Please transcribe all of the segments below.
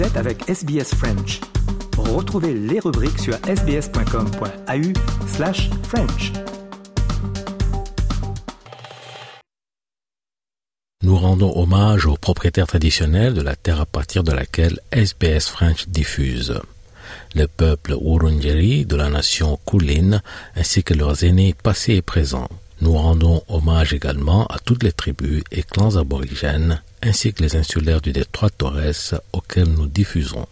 Êtes avec SBS French. Retrouvez les rubriques sur sbs.com.au slash French. Nous rendons hommage aux propriétaires traditionnels de la terre à partir de laquelle SBS French diffuse. Le peuple Wurundjeri de la nation Kulin ainsi que leurs aînés passés et présents. Nous rendons hommage également à toutes les tribus et clans aborigènes ainsi que les insulaires du détroit Torres auxquels nous diffusons.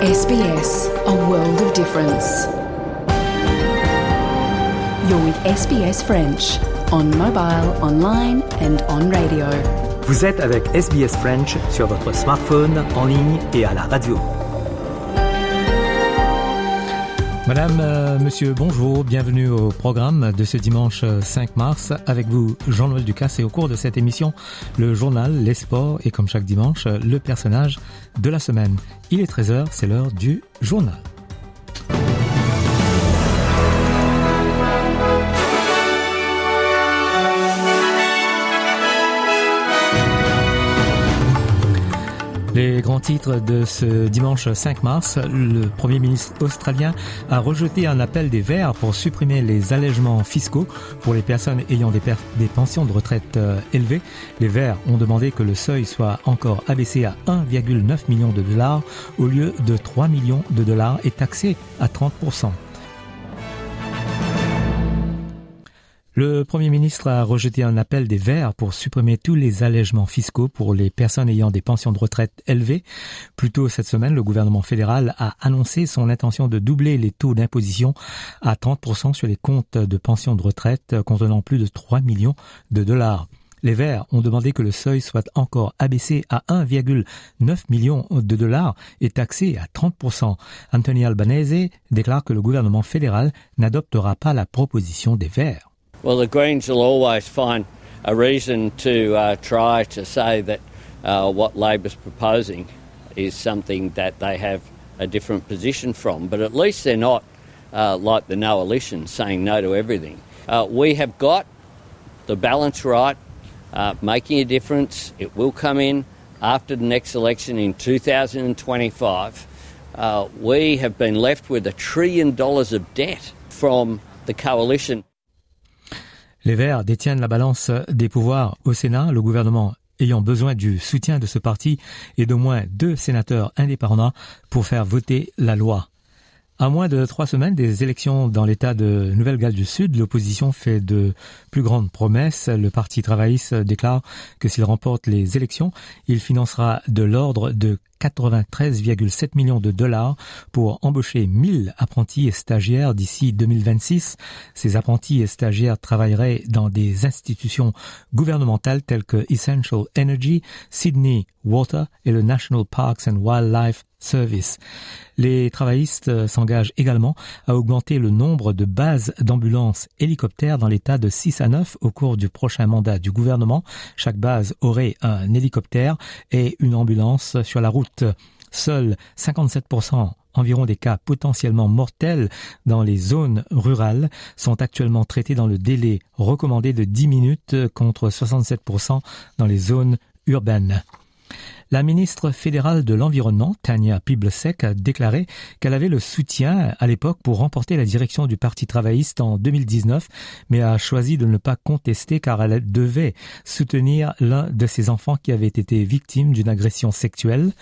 SBS, a world of difference. You're with SBS French on mobile, online and on radio. Vous êtes avec SBS French sur votre smartphone, en ligne et à la radio. Madame, euh, monsieur, bonjour, bienvenue au programme de ce dimanche 5 mars. Avec vous, Jean-Noël Ducasse, et au cours de cette émission, le journal, les sports et comme chaque dimanche, le personnage de la semaine. Il est 13h, c'est l'heure du journal. Grands titres de ce dimanche 5 mars, le Premier ministre australien a rejeté un appel des Verts pour supprimer les allègements fiscaux pour les personnes ayant des, des pensions de retraite euh, élevées. Les Verts ont demandé que le seuil soit encore abaissé à 1,9 million de dollars au lieu de 3 millions de dollars et taxé à 30 Le Premier ministre a rejeté un appel des Verts pour supprimer tous les allègements fiscaux pour les personnes ayant des pensions de retraite élevées. Plus tôt cette semaine, le gouvernement fédéral a annoncé son intention de doubler les taux d'imposition à 30% sur les comptes de pensions de retraite contenant plus de 3 millions de dollars. Les Verts ont demandé que le seuil soit encore abaissé à 1,9 million de dollars et taxé à 30%. Anthony Albanese déclare que le gouvernement fédéral n'adoptera pas la proposition des Verts. Well, the Greens will always find a reason to uh, try to say that uh, what Labor's proposing is something that they have a different position from, but at least they're not uh, like the Noalition saying no to everything. Uh, we have got the balance right, uh, making a difference. It will come in after the next election in 2025. Uh, we have been left with a trillion dollars of debt from the coalition. Les Verts détiennent la balance des pouvoirs au Sénat. Le gouvernement ayant besoin du soutien de ce parti et d'au moins deux sénateurs indépendants pour faire voter la loi. À moins de trois semaines des élections dans l'État de Nouvelle-Galles du Sud, l'opposition fait de plus grandes promesses. Le Parti travailliste déclare que s'il remporte les élections, il financera de l'ordre de 93,7 millions de dollars pour embaucher 1000 apprentis et stagiaires d'ici 2026. Ces apprentis et stagiaires travailleraient dans des institutions gouvernementales telles que Essential Energy, Sydney Water et le National Parks and Wildlife Service. Les travaillistes s'engagent également à augmenter le nombre de bases d'ambulances hélicoptères dans l'état de 6 à 9 au cours du prochain mandat du gouvernement. Chaque base aurait un hélicoptère et une ambulance sur la route. Seuls 57% environ des cas potentiellement mortels dans les zones rurales sont actuellement traités dans le délai recommandé de 10 minutes contre 67% dans les zones urbaines. La ministre fédérale de l'Environnement, Tania Piblesek, a déclaré qu'elle avait le soutien à l'époque pour remporter la direction du Parti travailliste en 2019, mais a choisi de ne pas contester car elle devait soutenir l'un de ses enfants qui avait été victime d'une agression sexuelle.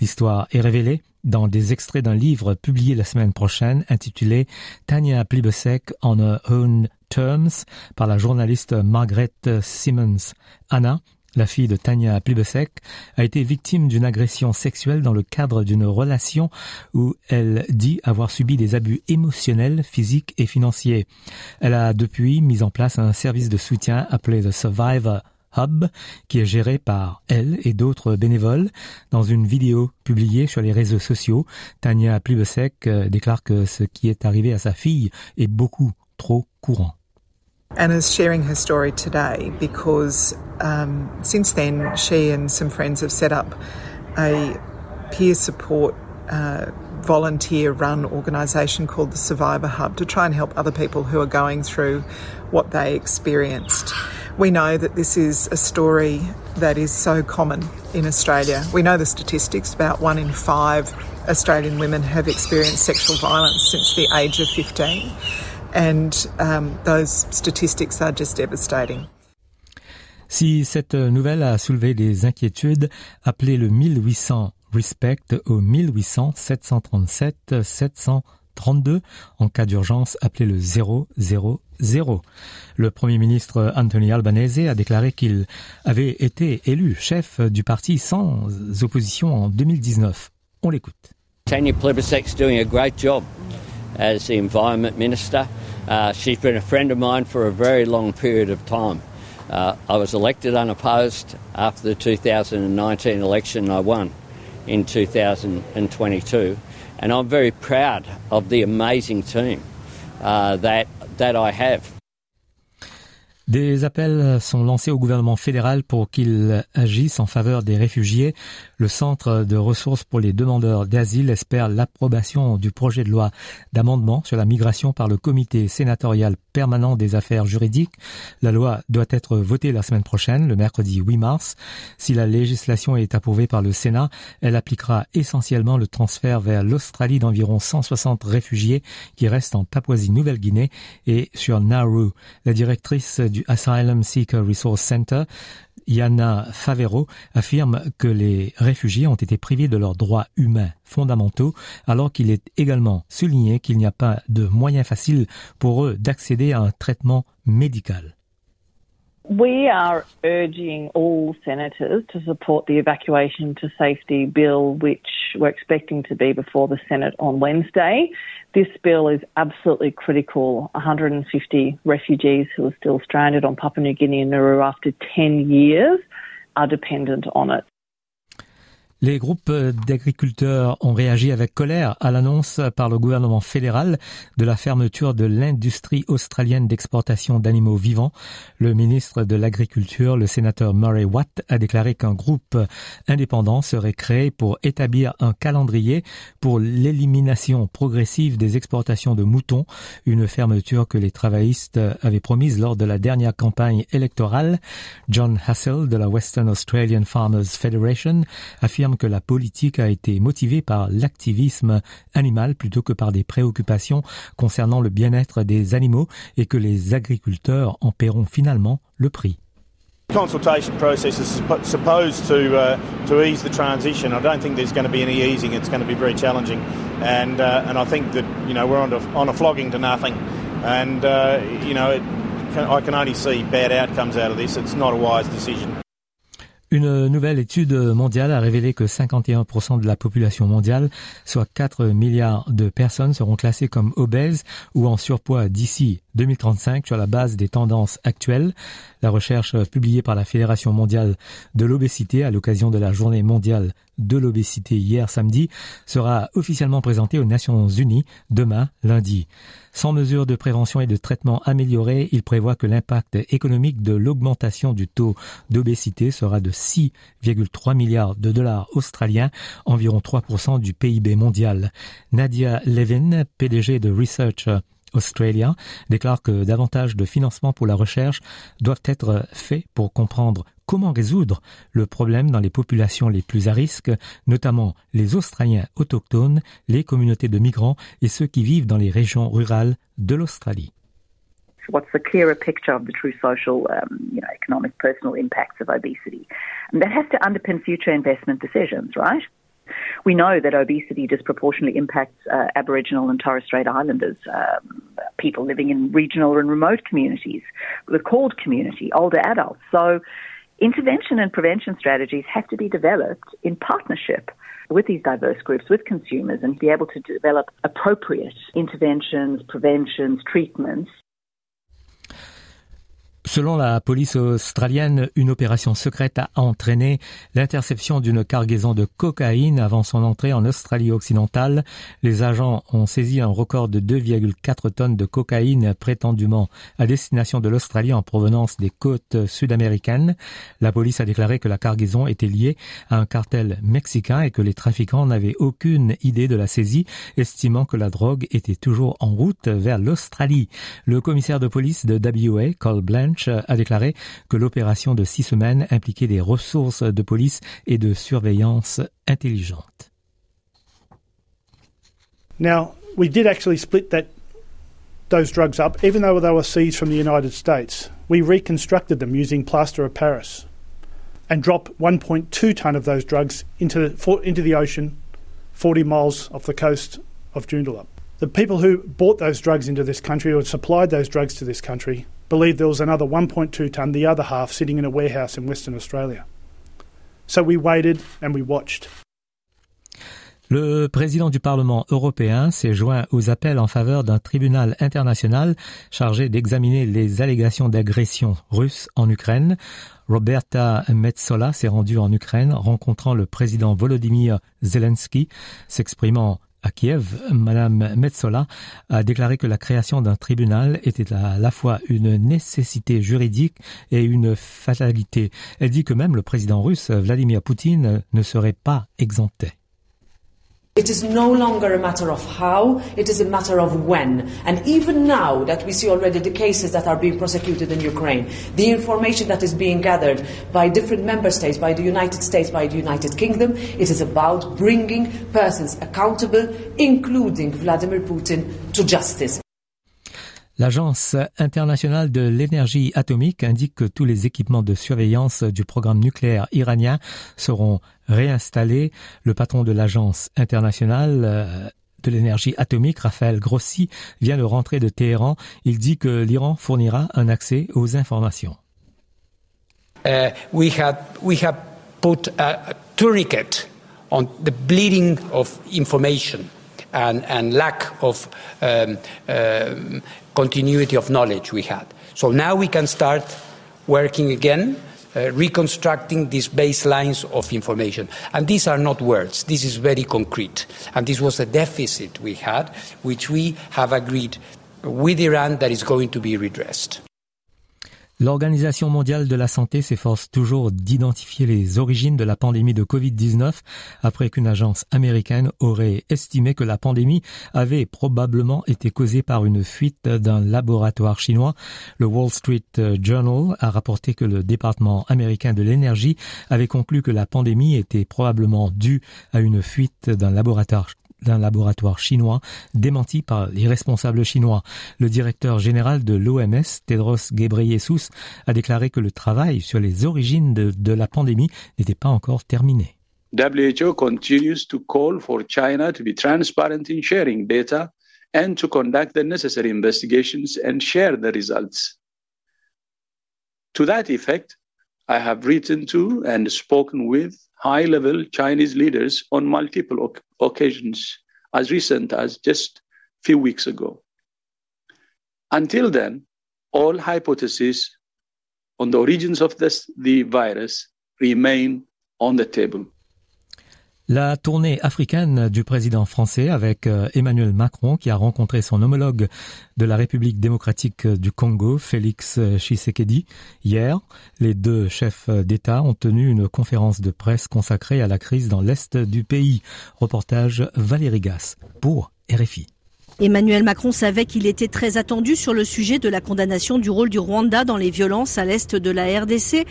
L'histoire est révélée dans des extraits d'un livre publié la semaine prochaine intitulé Tania Plibersek on her own terms par la journaliste Margaret Simmons. Anna, la fille de Tania Plibesek a été victime d'une agression sexuelle dans le cadre d'une relation où elle dit avoir subi des abus émotionnels, physiques et financiers. Elle a depuis mis en place un service de soutien appelé The Survivor Hub, qui est géré par elle et d'autres bénévoles. Dans une vidéo publiée sur les réseaux sociaux, Tania Plibesek déclare que ce qui est arrivé à sa fille est beaucoup trop courant. Anna's sharing her story today because um, since then she and some friends have set up a peer support uh, volunteer run organisation called the Survivor Hub to try and help other people who are going through what they experienced. We know that this is a story that is so common in Australia. We know the statistics about one in five Australian women have experienced sexual violence since the age of 15, and um, those statistics are just devastating. Si cette nouvelle a soulevé des inquiétudes, appelez le 1800 Respect au 1800 737 732. En cas d'urgence, appelez le 000. Le Premier ministre Anthony Albanese a déclaré qu'il avait été élu chef du parti sans opposition en 2019. On l'écoute. Tanya Plibersek's doing a great job as the Environment Minister. Uh, she's been a friend of mine for a very long period of time. Uh, I was elected unopposed after the 2019 election. I won in 2022, and I'm very proud of the amazing team uh, that that I have. Des appels sont lancés au gouvernement fédéral pour qu'il agisse en faveur des réfugiés. Le Centre de ressources pour les demandeurs d'asile espère l'approbation du projet de loi d'amendement sur la migration par le comité sénatorial permanent des affaires juridiques. La loi doit être votée la semaine prochaine, le mercredi 8 mars. Si la législation est approuvée par le Sénat, elle appliquera essentiellement le transfert vers l'Australie d'environ 160 réfugiés qui restent en Papouasie-Nouvelle-Guinée et sur Nauru. La directrice du Asylum Seeker Resource Center, Yana Favero, affirme que les réfugiés ont été privés de leurs droits humains fondamentaux, alors qu'il est également souligné qu'il n'y a pas de moyen facile pour eux d'accéder à un traitement médical. We are urging all senators to support the evacuation to safety bill, which we're expecting to be before the Senate on Wednesday. This bill is absolutely critical. 150 refugees who are still stranded on Papua New Guinea and Nauru after 10 years are dependent on it. Les groupes d'agriculteurs ont réagi avec colère à l'annonce par le gouvernement fédéral de la fermeture de l'industrie australienne d'exportation d'animaux vivants. Le ministre de l'Agriculture, le sénateur Murray Watt, a déclaré qu'un groupe indépendant serait créé pour établir un calendrier pour l'élimination progressive des exportations de moutons, une fermeture que les travaillistes avaient promise lors de la dernière campagne électorale. John Hassel de la Western Australian Farmers Federation affirme que la politique a été motivée par l'activisme animal plutôt que par des préoccupations concernant le bien-être des animaux et que les agriculteurs en paieront finalement le prix. consultation process is supposed to uh, to ease the transition. I don't think there's going to be any easing. It's going to be very challenging, and uh, and I think that you know we're on a, on a flogging to nothing, and uh, you know it, I can only see bad outcomes out of this. It's not a wise decision. Une nouvelle étude mondiale a révélé que 51% de la population mondiale, soit 4 milliards de personnes, seront classées comme obèses ou en surpoids d'ici 2035 sur la base des tendances actuelles. La recherche publiée par la Fédération mondiale de l'obésité à l'occasion de la journée mondiale de l'obésité hier samedi sera officiellement présentée aux Nations Unies demain lundi. Sans mesures de prévention et de traitement améliorées, il prévoit que l'impact économique de l'augmentation du taux d'obésité sera de 6,3 milliards de dollars australiens, environ 3% du PIB mondial. Nadia Levin, PDG de Research Australia déclare que davantage de financements pour la recherche doivent être faits pour comprendre comment résoudre le problème dans les populations les plus à risque, notamment les Australiens autochtones, les communautés de migrants et ceux qui vivent dans les régions rurales de l'Australie. what's clearer picture of the true social, um, economic, personal impacts of obesity? That has to underpin future investment decisions, right? We know that obesity disproportionately impacts uh, Aboriginal and Torres Strait Islanders, um, people living in regional and remote communities, the called community, older adults. So intervention and prevention strategies have to be developed in partnership with these diverse groups, with consumers, and be able to develop appropriate interventions, preventions, treatments Selon la police australienne, une opération secrète a entraîné l'interception d'une cargaison de cocaïne avant son entrée en Australie occidentale. Les agents ont saisi un record de 2,4 tonnes de cocaïne prétendument à destination de l'Australie en provenance des côtes sud-américaines. La police a déclaré que la cargaison était liée à un cartel mexicain et que les trafiquants n'avaient aucune idée de la saisie, estimant que la drogue était toujours en route vers l'Australie. Le commissaire de police de WA, Cole Blanche, A déclaré que l'opération de six semaines impliquait des ressources de police et de surveillance intelligente. Now, we did actually split that those drugs up, even though they were seized from the United States. We reconstructed them using plaster of Paris and dropped 1.2 tonne of those drugs into the, into the ocean 40 miles off the coast of Joondalup. The people who bought those drugs into this country or supplied those drugs to this country believed there was another 1.2 tonne, the other half, sitting in a warehouse in Western Australia. So we waited and we watched. Le président du Parlement européen s'est joint aux appels en faveur d'un tribunal international chargé d'examiner les allégations d'agression russe en Ukraine. Roberta Metsola s'est rendue en Ukraine, rencontrant le président Volodymyr Zelensky, s'exprimant à Kiev, Madame Metsola a déclaré que la création d'un tribunal était à la fois une nécessité juridique et une fatalité. Elle dit que même le président russe Vladimir Poutine ne serait pas exempté. It is no longer a matter of how, it is a matter of when. And even now that we see already the cases that are being prosecuted in Ukraine, the information that is being gathered by different member states, by the United States, by the United Kingdom, it is about bringing persons accountable, including Vladimir Putin, to justice. L'Agence internationale de l'énergie atomique indique que tous les équipements de surveillance du programme nucléaire iranien seront réinstallés. Le patron de l'Agence internationale euh, de l'énergie atomique, Raphaël Grossi, vient de rentrer de Téhéran. Il dit que l'Iran fournira un accès aux informations. Tourniquet and, and lack of um, um, continuity of knowledge we had. So now we can start working again, uh, reconstructing these baselines of information. And these are not words, this is very concrete. And this was a deficit we had, which we have agreed with Iran that is going to be redressed. L'Organisation mondiale de la santé s'efforce toujours d'identifier les origines de la pandémie de Covid-19 après qu'une agence américaine aurait estimé que la pandémie avait probablement été causée par une fuite d'un laboratoire chinois. Le Wall Street Journal a rapporté que le département américain de l'énergie avait conclu que la pandémie était probablement due à une fuite d'un laboratoire d'un laboratoire chinois démenti par les responsables chinois. Le directeur général de l'OMS, Tedros Ghebreyesus, a déclaré que le travail sur les origines de, de la pandémie n'était pas encore terminé. WHO continues to call for China to be transparent in sharing data and to conduct the necessary investigations and share the results. To that effect, I have written to and spoken with high level Chinese leaders on multiple occasions, as recent as just a few weeks ago. Until then, all hypotheses on the origins of this, the virus remain on the table. La tournée africaine du président français avec euh, Emmanuel Macron qui a rencontré son homologue de la République démocratique du Congo, Félix Tshisekedi, hier. Les deux chefs d'État ont tenu une conférence de presse consacrée à la crise dans l'Est du pays. Reportage Valérie Gas pour RFI. Emmanuel Macron savait qu'il était très attendu sur le sujet de la condamnation du rôle du Rwanda dans les violences à l'est de la RDC.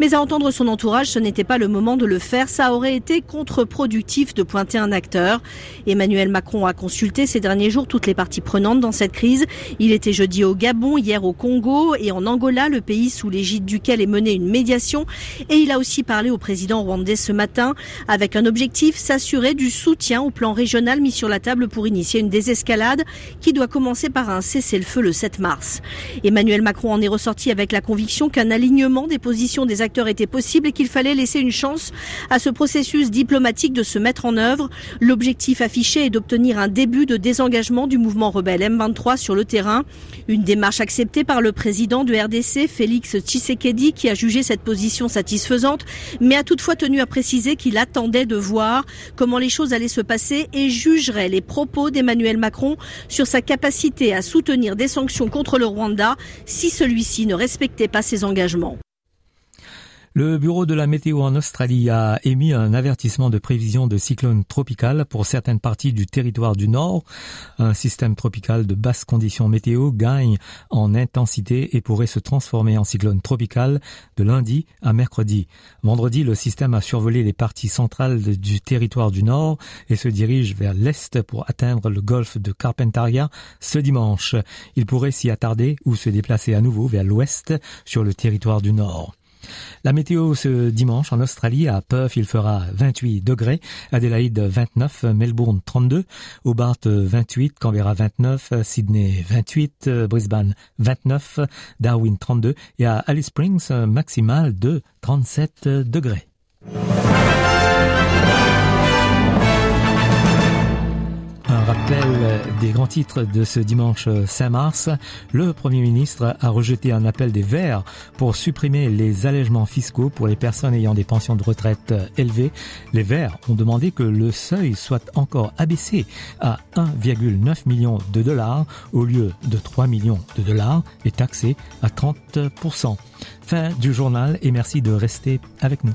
Mais à entendre son entourage, ce n'était pas le moment de le faire. Ça aurait été contre-productif de pointer un acteur. Emmanuel Macron a consulté ces derniers jours toutes les parties prenantes dans cette crise. Il était jeudi au Gabon, hier au Congo et en Angola, le pays sous l'égide duquel est menée une médiation. Et il a aussi parlé au président rwandais ce matin avec un objectif, s'assurer du soutien au plan régional mis sur la table pour initier une désescalade qui doit commencer par un cessez-le-feu le 7 mars. Emmanuel Macron en est ressorti avec la conviction qu'un alignement des positions des acteurs était possible et qu'il fallait laisser une chance à ce processus diplomatique de se mettre en œuvre. L'objectif affiché est d'obtenir un début de désengagement du mouvement rebelle M23 sur le terrain. Une démarche acceptée par le président de RDC, Félix Tshisekedi, qui a jugé cette position satisfaisante, mais a toutefois tenu à préciser qu'il attendait de voir comment les choses allaient se passer et jugerait les propos d'Emmanuel Macron sur sa capacité à soutenir des sanctions contre le Rwanda si celui-ci ne respectait pas ses engagements. Le bureau de la météo en Australie a émis un avertissement de prévision de cyclone tropical pour certaines parties du territoire du Nord. Un système tropical de basses conditions météo gagne en intensité et pourrait se transformer en cyclone tropical de lundi à mercredi. Vendredi, le système a survolé les parties centrales du territoire du Nord et se dirige vers l'est pour atteindre le golfe de Carpentaria ce dimanche. Il pourrait s'y attarder ou se déplacer à nouveau vers l'ouest sur le territoire du Nord. La météo ce dimanche en Australie, à Perth, il fera 28 degrés, Adélaïde 29, Melbourne 32, Hobart 28, Canberra 29, Sydney 28, Brisbane 29, Darwin 32 et à Alice Springs, maximal de 37 degrés. Des grands titres de ce dimanche 5 mars. Le Premier ministre a rejeté un appel des Verts pour supprimer les allègements fiscaux pour les personnes ayant des pensions de retraite élevées. Les Verts ont demandé que le seuil soit encore abaissé à 1,9 million de dollars au lieu de 3 millions de dollars et taxé à 30%. Fin du journal et merci de rester avec nous.